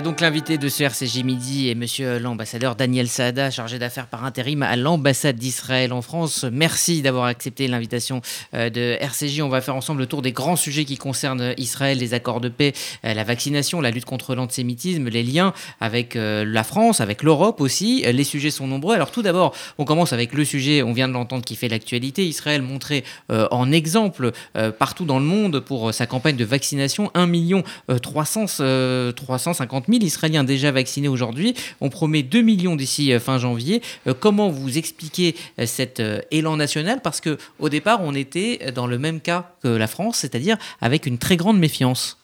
Donc l'invité de ce RCG Midi est monsieur l'ambassadeur Daniel Saada, chargé d'affaires par intérim à l'ambassade d'Israël en France. Merci d'avoir accepté l'invitation euh, de RCJ. On va faire ensemble le tour des grands sujets qui concernent Israël, les accords de paix, euh, la vaccination, la lutte contre l'antisémitisme, les liens avec euh, la France, avec l'Europe aussi. Les sujets sont nombreux. Alors tout d'abord, on commence avec le sujet, on vient de l'entendre, qui fait l'actualité. Israël montré en exemple partout dans le monde pour sa campagne de vaccination. 1 million 350 000 Israéliens déjà vaccinés aujourd'hui. On promet 2 millions d'ici euh, fin janvier. Euh, comment vous expliquez euh, cet élan national? Parce que au départ, on était dans le même cas que la France, c'est-à-dire avec une très grande méfiance.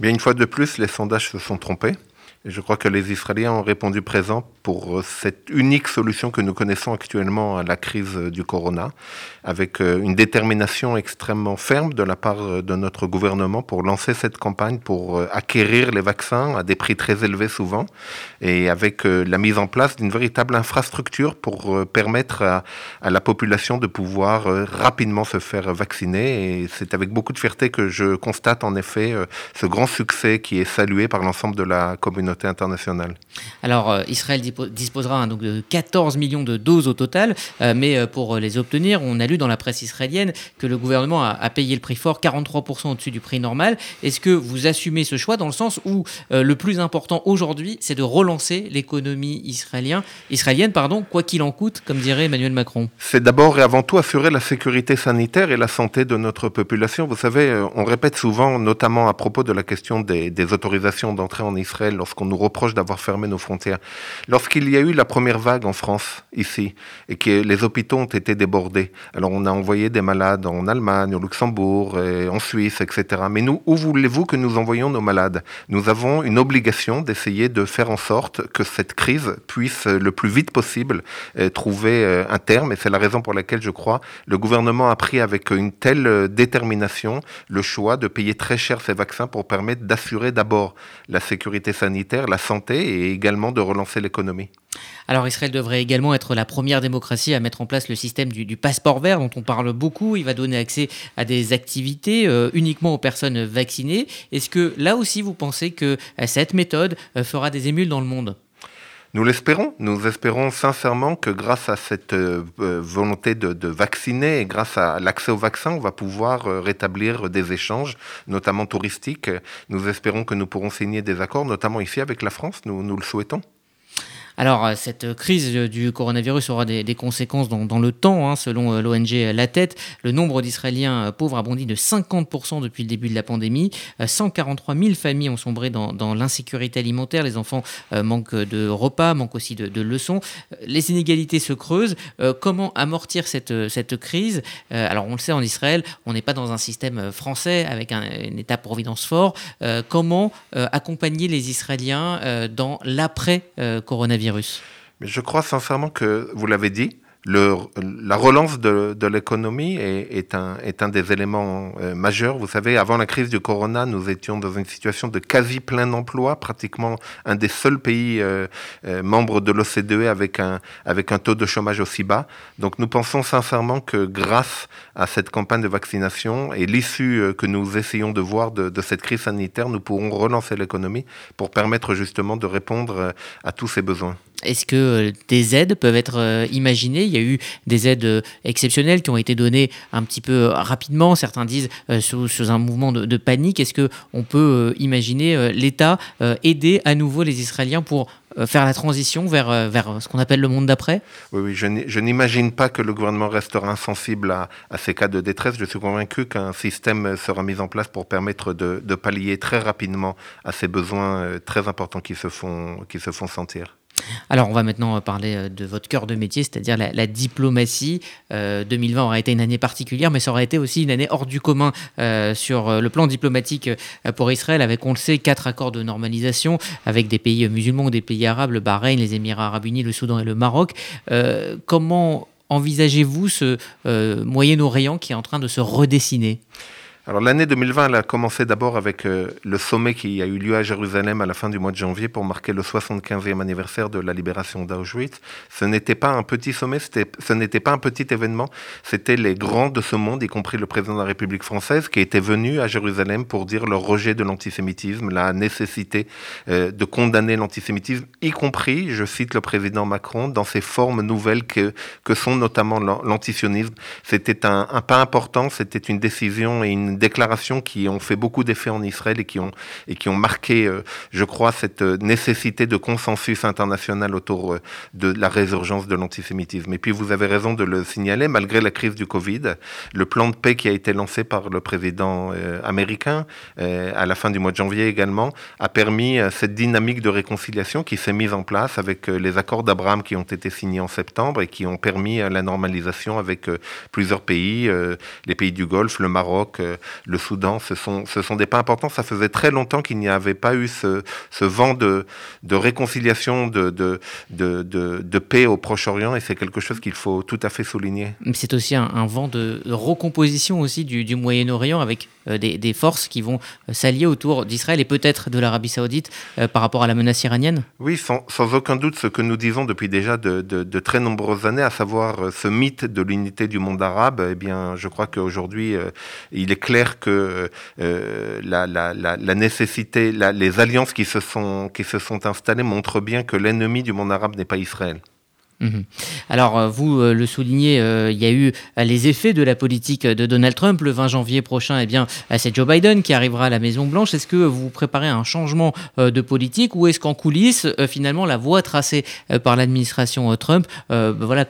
Bien, une fois de plus, les sondages se sont trompés. Je crois que les Israéliens ont répondu présent pour euh, cette unique solution que nous connaissons actuellement à la crise du corona, avec euh, une détermination extrêmement ferme de la part euh, de notre gouvernement pour lancer cette campagne, pour acquérir les vaccins à des prix très élevés souvent, et avec la mise en place d'une véritable infrastructure pour permettre à, la population de pouvoir rapidement se faire vacciner. Et c'est avec beaucoup de fierté que je constate en effet ce grand succès qui est salué par l'ensemble de la communauté internationale. Alors, euh, Israël disposera hein, donc de 14 millions de doses au total, euh, mais euh, pour les obtenir, on a lu dans la presse israélienne que le gouvernement a, payé le prix fort 43% au-dessus du prix normal. Est-ce que vous assumez ce choix dans le sens où le plus important aujourd'hui, c'est de relancer l'économie israélienne, israélienne pardon, quoi qu'il en coûte, comme dirait Emmanuel Macron? C'est d'abord et avant tout assurer la sécurité sanitaire et la santé de notre population. Vous savez, on répète souvent, notamment à propos de la question des, des autorisations d'entrée en Israël, lorsqu'on on nous reproche d'avoir fermé nos frontières. Lorsqu'il y a eu la première vague en France, ici, et que les hôpitaux ont été débordés, alors on a envoyé des malades en Allemagne, au Luxembourg, en Suisse, etc. Mais nous, où voulez-vous que nous envoyions nos malades? Nous avons une obligation d'essayer de faire en sorte que cette crise puisse le plus vite possible euh, trouver euh, un terme, et c'est la raison pour laquelle je crois le gouvernement a pris avec une telle euh, détermination le choix de payer très cher ces vaccins pour permettre d'assurer d'abord la sécurité sanitaire la santé et également de relancer l'économie. Alors Israël devrait également être la première démocratie à mettre en place le système du, passeport vert dont on parle beaucoup. Il va donner accès à des activités euh, uniquement aux personnes vaccinées. Est-ce que là aussi vous pensez que euh, cette méthode euh, fera des émules dans le monde? Nous l'espérons. Nous espérons sincèrement que grâce à cette euh, volonté de, vacciner et grâce à l'accès au vaccin, on va pouvoir euh, rétablir des échanges, notamment touristiques. Nous espérons que nous pourrons signer des accords, notamment ici avec la France. Nous, nous le souhaitons. Alors, euh, cette crise du coronavirus aura des, conséquences dans, le temps. Hein, selon euh, l'ONG La Tête, le nombre d'Israéliens euh, pauvres a bondi de 50% depuis le début de la pandémie. 143 000 familles ont sombré dans, l'insécurité alimentaire. Les enfants manquent de repas, manquent aussi de, leçons. Les inégalités se creusent. comment amortir cette, cette crise? Alors, on le sait, en Israël, on n'est pas dans un système français avec un, État-providence fort. comment accompagner les Israéliens dans l'après-coronavirus mais je crois sincèrement que, vous l'avez dit, la relance de, l'économie est, un, des éléments euh, majeurs. Vous savez, avant la crise du corona, nous étions dans une situation de quasi plein emploi, pratiquement un des seuls pays euh, euh, membres de l'OCDE avec un, taux de chômage aussi bas. Donc nous pensons sincèrement que grâce à cette campagne de vaccination et l'issue que nous essayons de voir de, de, cette crise sanitaire, nous pourrons relancer l'économie pour permettre justement de répondre à tous ces besoins. Est-ce que des aides peuvent être imaginées? Il y a eu des aides euh, exceptionnelles qui ont été données un petit peu rapidement. Certains disent sous, un mouvement de, panique. Est-ce que on peut imaginer l'État aider à nouveau les Israéliens pour faire la transition vers, vers ce qu'on appelle le monde d'après? Oui, oui, je n'imagine pas que le gouvernement restera insensible à, ces cas de détresse. Je suis convaincu qu'un système sera mis en place pour permettre de, de, pallier très rapidement à ces besoins très importants qui se font, qui se font sentir. Alors, on va maintenant parler euh, de votre cœur de métier, c'est-à-dire la, diplomatie. 2020 euh, aura été une année particulière, mais ça aura été aussi une année hors du commun euh, sur le plan diplomatique pour Israël, avec, on le sait, quatre accords de normalisation avec des pays musulmans des pays arabes, le Bahreïn, les Émirats arabes unis, le Soudan et le Maroc. comment envisagez-vous ce Moyen-Orient qui est en train de se redessiner? Alors l'année 2020, elle a commencé d'abord avec euh, le sommet qui a eu lieu à Jérusalem à la fin du mois de janvier pour marquer le 75e anniversaire de la libération d'Auschwitz. Ce n'était pas un petit sommet, ce n'était pas un petit événement, c'était les grands de ce monde, y compris le président de la République française, qui étaient venus à Jérusalem pour dire leur rejet de l'antisémitisme, la nécessité euh, de condamner l'antisémitisme, y compris, je cite le président Macron, dans ces formes nouvelles que, sont notamment l'antisionisme. C'était un pas important, c'était une décision et une déclarations qui ont fait beaucoup d'effet en Israël et qui ont, et qui ont marqué, euh, je crois, cette euh, nécessité de consensus international autour euh, de la résurgence de l'antisémitisme. Et puis vous avez raison de le signaler, malgré la crise du Covid, le plan de paix qui a été lancé par le président américain à la fin du mois de janvier également a permis cette dynamique de réconciliation qui s'est mise en place avec les accords d'Abraham qui ont été signés en septembre et qui ont permis la normalisation avec plusieurs pays, les pays du Golfe, le Maroc, le Soudan, ce sont, ce sont des pas importants. Ça faisait très longtemps qu'il n'y avait pas eu ce, ce vent de, de réconciliation, de, de, de, de paix au Proche-Orient, et c'est quelque chose qu'il faut tout à fait souligner. C'est aussi un, vent de recomposition aussi du, du Moyen-Orient avec euh, des, des, forces qui vont euh, s'allier autour d'Israël et peut-être de l'Arabie saoudite euh, par rapport à la menace iranienne Oui, sans, sans, aucun doute, ce que nous disons depuis déjà de, de, de très nombreuses années, à savoir ce mythe de l'unité du monde arabe, eh bien, je crois qu'aujourd'hui, il est clair que euh, la, nécessité, les alliances qui se, sont, installées montrent bien que l'ennemi du monde arabe n'est pas Israël. Mhm. Alors, euh, vous euh, le soulignez, il y a eu les effets de la politique de Donald Trump. Le 20 janvier prochain, eh c'est Joe Biden qui arrivera à la Maison-Blanche. Est-ce que vous préparez un changement de politique ou est-ce qu'en coulisses, finalement, la voie tracée par l'administration Trump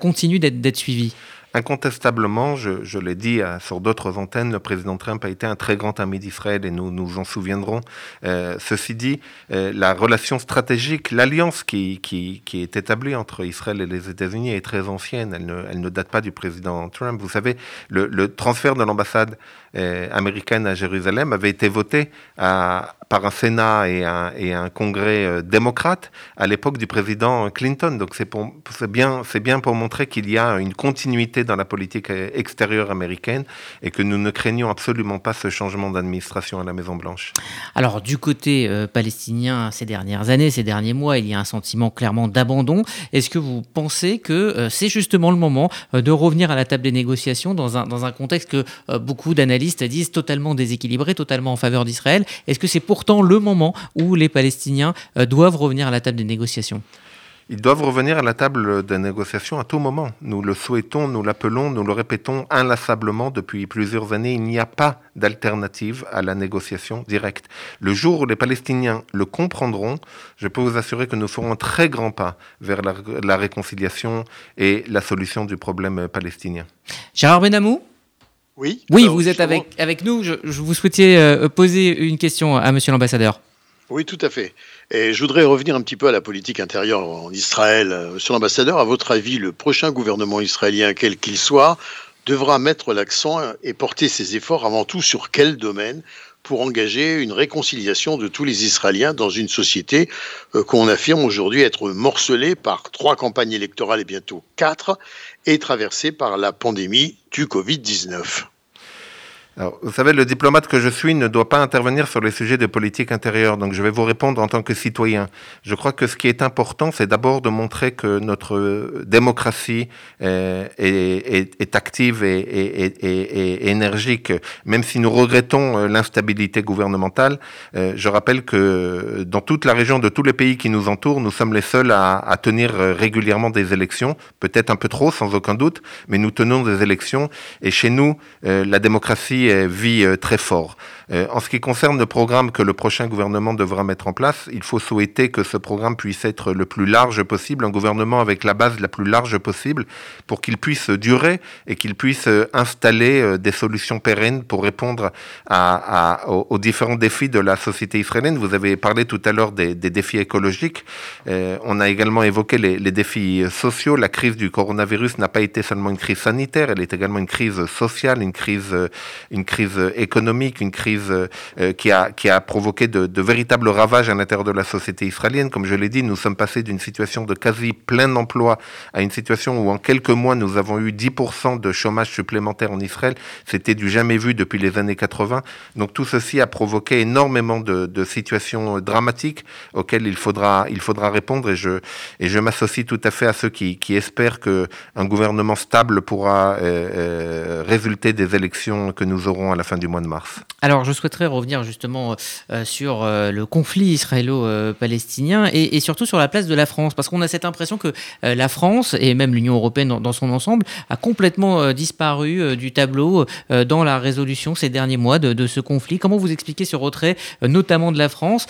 continue d'être suivie? Incontestablement, je, je l'ai dit sur d'autres antennes, le président Trump a été un très grand ami d'Israël et nous nous en souviendrons. Euh, ceci dit, euh, la relation stratégique, l'alliance qui, qui, qui, est établie entre Israël et les États-Unis est très ancienne. Elle ne, elle ne, date pas du président Trump. Vous savez, le, le transfert de l'ambassade euh, américaine à Jérusalem avait été voté à, par un Sénat et un, Congrès euh, démocrate à l'époque du président Clinton. Donc c'est bien, bien pour montrer qu'il y a une continuité dans la politique euh, extérieure américaine et que nous ne craignons absolument pas ce changement d'administration à la Maison-Blanche. Alors du côté euh, palestinien, ces dernières années, ces derniers mois, il y a un sentiment clairement d'abandon. Est-ce que vous pensez que c'est justement le moment de revenir à la table des négociations dans un, dans un contexte que beaucoup d'analystes disent totalement déséquilibré, totalement en faveur d'Israël Est-ce que c'est pour pourtant le moment où les Palestiniens euh, doivent revenir à la table des négociations? Ils doivent revenir à la table des négociations à tout moment. Nous le souhaitons, nous l'appelons, nous le répétons inlassablement depuis plusieurs années. Il n'y a pas d'alternative à la négociation directe. Le jour où les Palestiniens le comprendront, je peux vous assurer que nous ferons un très grand pas vers la, la réconciliation et la solution du problème palestinien. Gérard Benamou oui. Oui, vous êtes avec, avec nous. Je, vous souhaitais euh, poser une question à Monsieur l'ambassadeur. Oui, tout à fait. Et je voudrais revenir un petit peu à la politique intérieure en Israël. Euh, monsieur l'ambassadeur, à votre avis, le prochain gouvernement israélien, quel qu'il soit, devra mettre l'accent et porter ses efforts avant tout sur quel domaine? Pour engager une réconciliation de tous les Israéliens dans une société euh, qu'on affirme aujourd'hui être morcelée par trois campagnes électorales et bientôt quatre, et traversée par la pandémie du Covid-19. Vous savez, le diplomate que je suis ne doit pas intervenir sur les sujets de politique intérieure, donc je vais vous répondre en tant que citoyen. Je crois que ce qui est important, c'est d'abord de montrer que notre démocratie est, active et, et, énergique, même si nous regrettons euh, l'instabilité gouvernementale. Euh, je rappelle que dans toute la région de tous les pays qui nous entourent, nous sommes les seuls à, à tenir euh, régulièrement des élections, peut-être un peu trop, sans aucun doute, mais nous tenons des élections, et chez nous, la démocratie vit euh, très fort. Euh, en ce qui concerne le programme que le prochain gouvernement devra mettre en place, il faut souhaiter que ce programme puisse être le plus large possible, un gouvernement avec la base la plus large possible, pour qu'il puisse durer et qu'il puisse euh, installer des solutions pérennes pour répondre aux, différents défis de la société israélienne. Vous avez parlé tout à l'heure des, défis écologiques. on a également évoqué les, les défis sociaux. La crise du coronavirus n'a pas été seulement une crise sanitaire, elle est également une crise sociale, une crise une crise économique, une crise qui, a, qui a provoqué de, véritables ravages à l'intérieur de la société israélienne. Comme je l'ai dit, nous sommes passés d'une situation de quasi plein emploi à une situation où en quelques mois, nous avons eu 10% de chômage supplémentaire en Israël. C'était du jamais vu depuis les années 80. Donc tout ceci a provoqué énormément de, situations dramatiques auxquelles il faudra, il faudra répondre et je, et je m'associe tout à fait à ceux qui, qui espèrent qu'un gouvernement stable pourra euh, euh, résulter des élections que nous aurons à la fin du mois de mars. Alors je souhaiterais revenir justement euh, sur le conflit israélo-palestinien et, surtout sur la place de la France parce qu'on a cette impression que la France et même l'Union européenne dans, son ensemble a complètement disparu du tableau dans la résolution ces derniers mois de, ce conflit. Comment vous expliquez ce retrait, notamment de la France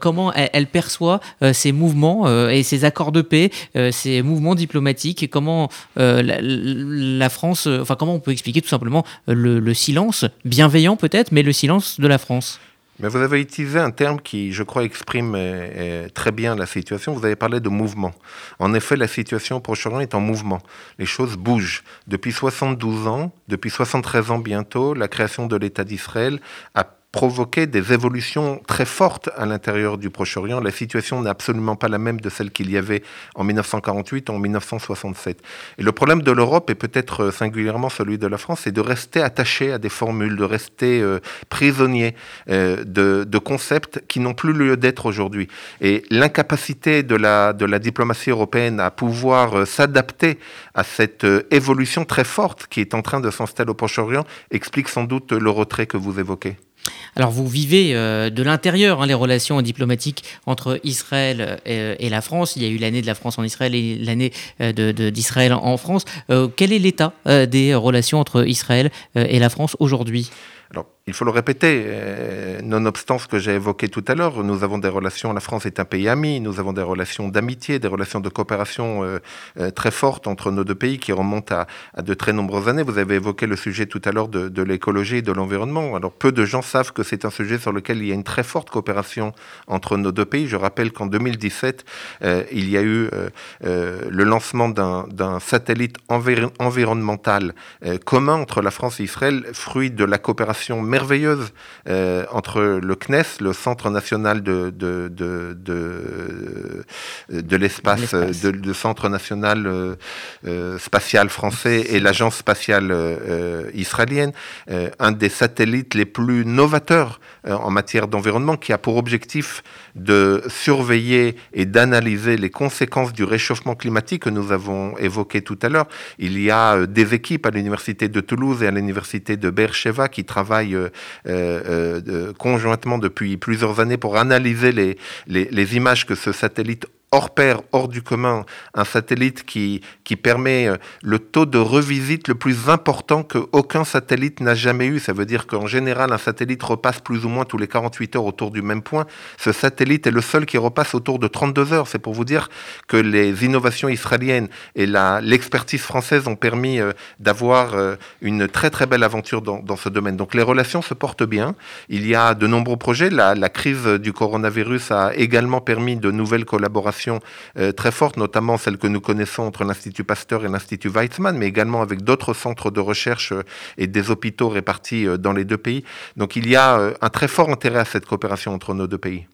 Comment elle, perçoit ces mouvements et ces accords de paix, ces mouvements diplomatiques et comment la, France, enfin comment on peut expliquer tout simplement le, le silence bienveillant peut-être, mais le silence de la France mais vous avez utilisé un terme qui, je crois, exprime euh, très bien la situation. Vous avez parlé de mouvement. En effet, la situation au Proche-Orient est en mouvement. Les choses bougent. Depuis 72 ans, depuis 73 ans bientôt, la création de l'État d'Israël a provoqué des évolutions très fortes à l'intérieur du Proche-Orient. La situation n'est absolument pas la même de celle qu'il y avait en 1948 ou en 1967. Et le problème de l'Europe, et peut-être singulièrement celui de la France, c'est de rester attaché à des formules, de rester euh, prisonnier euh, de, concepts qui n'ont plus lieu d'être aujourd'hui. Et l'incapacité de la, diplomatie européenne à pouvoir euh, s'adapter à cette euh, évolution très forte qui est en train de s'installer au Proche-Orient explique sans doute le retrait que vous évoquez. Alors vous vivez euh, de l'intérieur hein, les relations diplomatiques entre Israël euh, et, la France. Il y a eu l'année de la France en Israël et l'année euh, d'Israël de, en France. Euh, quel est l'état des relations entre Israël et la France aujourd'hui? Il faut le répéter, euh, nonobstant ce que j'ai évoqué tout à l'heure, nous avons des relations, la France est un pays ami, nous avons des relations d'amitié, des relations de coopération euh, euh, très fortes entre nos deux pays qui remontent à, de très nombreuses années. Vous avez évoqué le sujet tout à l'heure de, l'écologie et de l'environnement. Alors peu de gens savent que c'est un sujet sur lequel il y a une très forte coopération entre nos deux pays. Je rappelle qu'en 2017, euh, il y a eu le lancement d'un satellite envir environnemental commun entre la France et Israël, fruit de la coopération merveilleuse euh, entre le CNES, le Centre national de, de, de, de, de l'espace, de, de, Centre national euh, euh, spatial français et l'Agence spatiale israélienne, un des satellites les plus novateurs en matière d'environnement qui a pour objectif de surveiller et d'analyser les conséquences du réchauffement climatique que nous avons évoqué tout à l'heure. Il y a des équipes à l'université de Toulouse et à l'université de Beersheba qui travaillent conjointement depuis plusieurs années pour analyser les, les, les images que ce satellite hors pair, hors du commun, un satellite qui, qui permet euh, le taux de revisite le plus important qu'aucun satellite n'a jamais eu. Ça veut dire qu'en général, un satellite repasse plus ou moins tous les 48 heures autour du même point. Ce satellite est le seul qui repasse autour de 32 heures. C'est pour vous dire que les innovations israéliennes et l'expertise française ont permis euh, d'avoir euh, une très très belle aventure dans, dans, ce domaine. Donc les relations se portent bien. Il y a de nombreux projets. La, crise du coronavirus a également permis de nouvelles collaborations très forte, notamment celle que nous connaissons entre l'Institut Pasteur et l'Institut Weizmann, mais également avec d'autres centres de recherche euh, et des hôpitaux répartis euh, dans les deux pays. Donc il y a un très fort intérêt à cette coopération entre nos deux pays.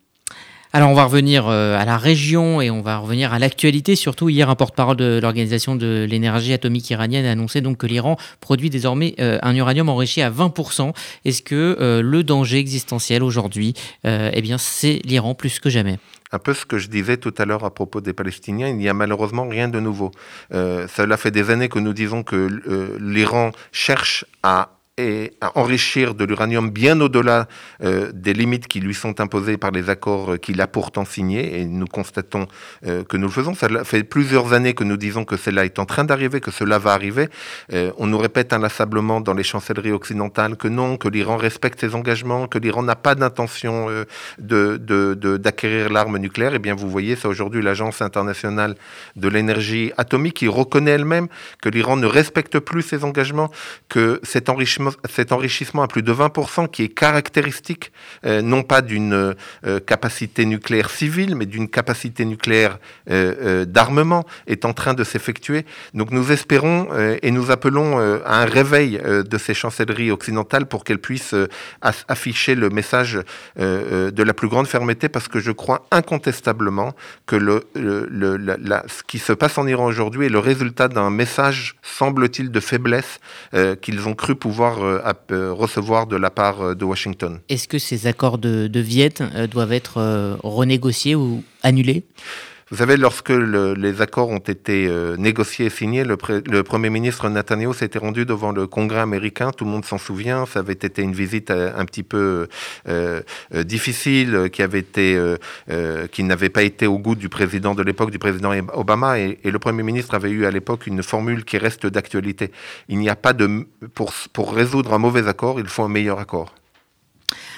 Alors on va revenir à la région et on va revenir à l'actualité. Surtout hier, un porte-parole de l'Organisation de l'énergie atomique iranienne a annoncé donc que l'Iran produit désormais euh, un uranium enrichi à 20%. Est-ce que euh, le danger existentiel aujourd'hui, euh, eh bien c'est l'Iran plus que jamais? Un peu ce que je disais tout à l'heure à propos des Palestiniens, il n'y a malheureusement rien de nouveau. Euh, cela fait des années que nous disons que euh, l'Iran cherche à et à enrichir de l'uranium bien au-delà euh, des limites qui lui sont imposées par les accords qu'il a pourtant signés. Et nous constatons euh, que nous le faisons. Ça fait plusieurs années que nous disons que cela est en train d'arriver, que cela va arriver. Euh, on nous répète inlassablement dans les chancelleries occidentales que non, que l'Iran respecte ses engagements, que l'Iran n'a pas d'intention euh, d'acquérir de, l'arme nucléaire. Et eh bien, vous voyez, c'est aujourd'hui l'Agence internationale de l'énergie atomique qui reconnaît elle-même que l'Iran ne respecte plus ses engagements, que cet enrichissement cet enrichissement à plus de 20% qui est caractéristique euh, non pas d'une euh, capacité nucléaire civile, mais d'une capacité nucléaire d'armement est en train de s'effectuer. Donc nous espérons et nous appelons à un réveil de ces chancelleries occidentales pour qu'elles puissent afficher le message de la plus grande fermeté parce que je crois incontestablement que ce qui se passe en Iran aujourd'hui est le résultat d'un message, semble-t-il, de faiblesse euh, qu'ils ont cru pouvoir euh, euh, recevoir de la part de Washington. Est-ce que ces accords de, de Viette doivent être renégociés ou annulés? Vous savez, lorsque les accords ont été euh, négociés et signés, le, Premier ministre Netanyahu s'était rendu devant le Congrès américain. Tout le monde s'en souvient. Ça avait été une visite euh, un petit peu euh, difficile, qui avait été, qui n'avait pas été au goût du président de l'époque, du président Obama. Et, le Premier ministre avait eu à l'époque une formule qui reste d'actualité. Il n'y a pas de pour résoudre un mauvais accord, il faut un meilleur accord.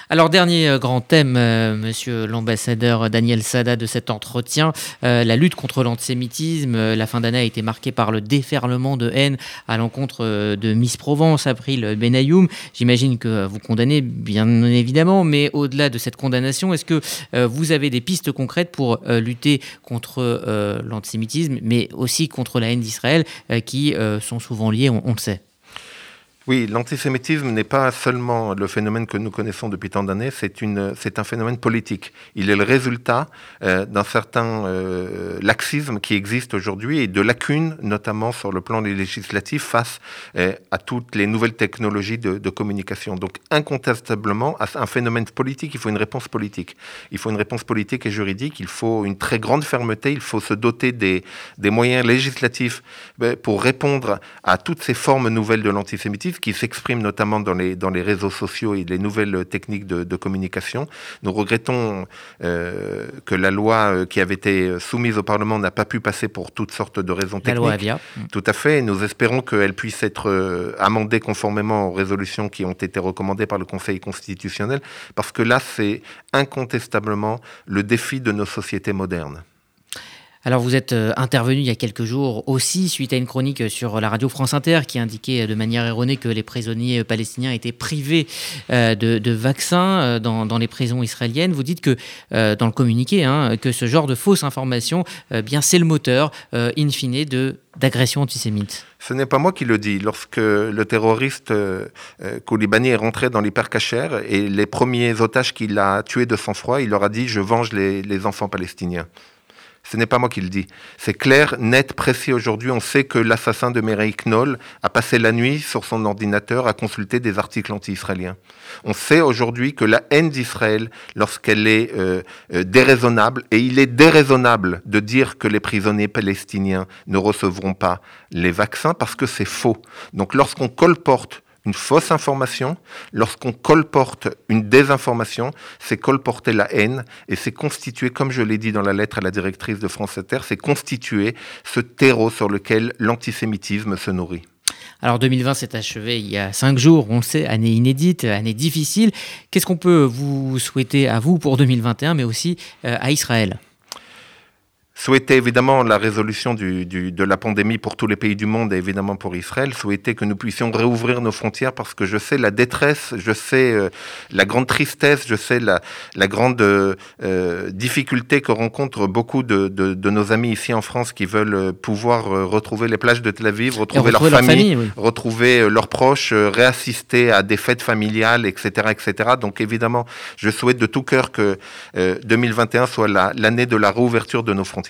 Alors, dernier euh, grand thème, euh, monsieur l'ambassadeur Daniel Sada, de cet entretien, euh, la lutte contre l'antisémitisme. La fin d'année a été marquée par le déferlement de haine à l'encontre de Miss Provence, April Benayoum. J'imagine que vous condamnez, bien évidemment, mais au-delà de cette condamnation, est-ce que vous avez des pistes concrètes pour lutter contre l'antisémitisme, mais aussi contre la haine d'Israël, qui sont souvent liées, on le sait? Oui, l'antisémitisme n'est pas seulement le phénomène que nous connaissons depuis tant d'années, c'est, un phénomène politique. Il est le résultat euh, d'un certain euh, laxisme qui existe aujourd'hui et de lacunes, notamment sur le plan législatif, face euh, à toutes les nouvelles technologies de, communication. Donc, incontestablement, à un phénomène politique, il faut une réponse politique. Il faut une réponse politique et juridique, il faut une très grande fermeté, il faut se doter des, moyens législatifs pour répondre à toutes ces formes nouvelles de l'antisémitisme qui s'exprime notamment dans les, dans les réseaux sociaux et les nouvelles techniques de, communication. Nous regrettons euh, que la loi euh, qui avait été soumise au Parlement n'a pas pu passer pour toutes sortes de raisons techniques. La loi Avia. Tout à fait. Nous espérons qu'elle puisse être euh, amendée conformément aux résolutions qui ont été recommandées par le Conseil constitutionnel, parce que là, c'est incontestablement le défi de nos sociétés modernes. Alors vous êtes euh, intervenu il y a quelques jours aussi suite à une chronique sur la radio France Inter qui indiquait de manière erronée que les prisonniers palestiniens étaient privés euh, de, vaccins euh, dans, les prisons israéliennes. Vous dites que dans le communiqué hein, que ce genre de fausses informations, bien c'est le moteur in fine de d'agression antisémite. Ce n'est pas moi qui le dis. Lorsque le terroriste euh, Koulibaly est rentré dans l'hypercachère et les premiers otages qu'il a tués de sang-froid, il leur a dit « je venge les enfants palestiniens ». Ce n'est pas moi qui le dis. C'est clair, net, précis aujourd'hui. On sait que l'assassin de Mireille Knoll a passé la nuit sur son ordinateur à consulter des articles anti-israéliens. On sait aujourd'hui que la haine d'Israël, lorsqu'elle est euh, euh, déraisonnable, et il est déraisonnable de dire que les prisonniers palestiniens ne recevront pas les vaccins parce que c'est faux. Donc lorsqu'on colporte une fausse information, lorsqu'on colporte une désinformation, c'est colporter la haine et c'est constituer, comme je l'ai dit dans la lettre à la directrice de France Inter, c'est constituer ce terreau sur lequel l'antisémitisme se nourrit. Alors 2020 s'est achevé il y a cinq jours, on le sait, année inédite, année difficile. Qu'est-ce qu'on peut vous souhaiter à vous pour 2021, mais aussi euh, à Israël? Souhaiter évidemment la résolution du, du, de la pandémie pour tous les pays du monde et évidemment pour Israël, souhaiter que nous puissions réouvrir nos frontières parce que je sais la détresse, je sais euh, la grande tristesse, je sais la, la grande euh, difficulté que rencontrent beaucoup de, de, de, nos amis ici en France qui veulent euh, pouvoir retrouver les plages de Tel Aviv, retrouver, leur famille, retrouver leurs proches, réassister à des fêtes familiales, etc., etc. Donc évidemment, je souhaite de tout cœur que 2021 soit l'année de la réouverture de nos frontières.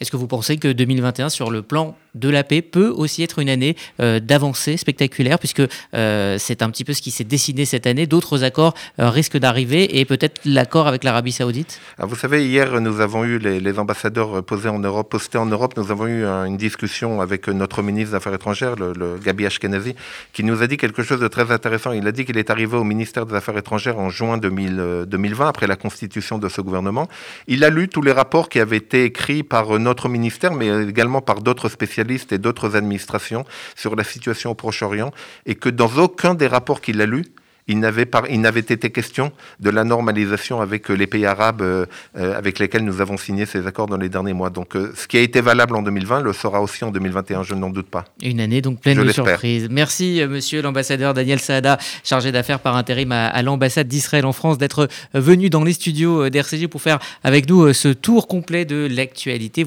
Est-ce que vous pensez que 2021, sur le plan de la paix, peut aussi être une année euh, d'avancée spectaculaire, puisque euh, c'est un petit peu ce qui s'est dessiné cette année. D'autres accords euh, risquent d'arriver, et peut-être l'accord avec l'Arabie saoudite? Ah, Vous savez, hier, nous avons eu les, ambassadeurs posés en Europe, postés en Europe. Nous avons eu une discussion avec notre ministre des Affaires étrangères, le, Gabi Ashkenazi, qui nous a dit quelque chose de très intéressant. Il a dit qu'il est arrivé au ministère des Affaires étrangères en juin 2020, après la constitution de ce gouvernement. Il a lu tous les rapports qui avaient été écrits par notre ministère, mais également par d'autres spécialistes et d'autres administrations sur la situation au Proche-Orient, et que dans aucun des rapports qu'il a lus, il n'avait, il n'avait été question de la normalisation avec les pays arabes avec lesquels nous avons signé ces accords dans les derniers mois. Donc ce qui a été valable en 2020 le sera aussi en 2021, je n'en doute pas. Une année donc pleine de surprises. Merci monsieur l'ambassadeur Daniel Saada, chargé d'affaires par intérim à, l'ambassade d'Israël en France, d'être venu dans les studios d'RCG pour faire avec nous ce tour complet de l'actualité.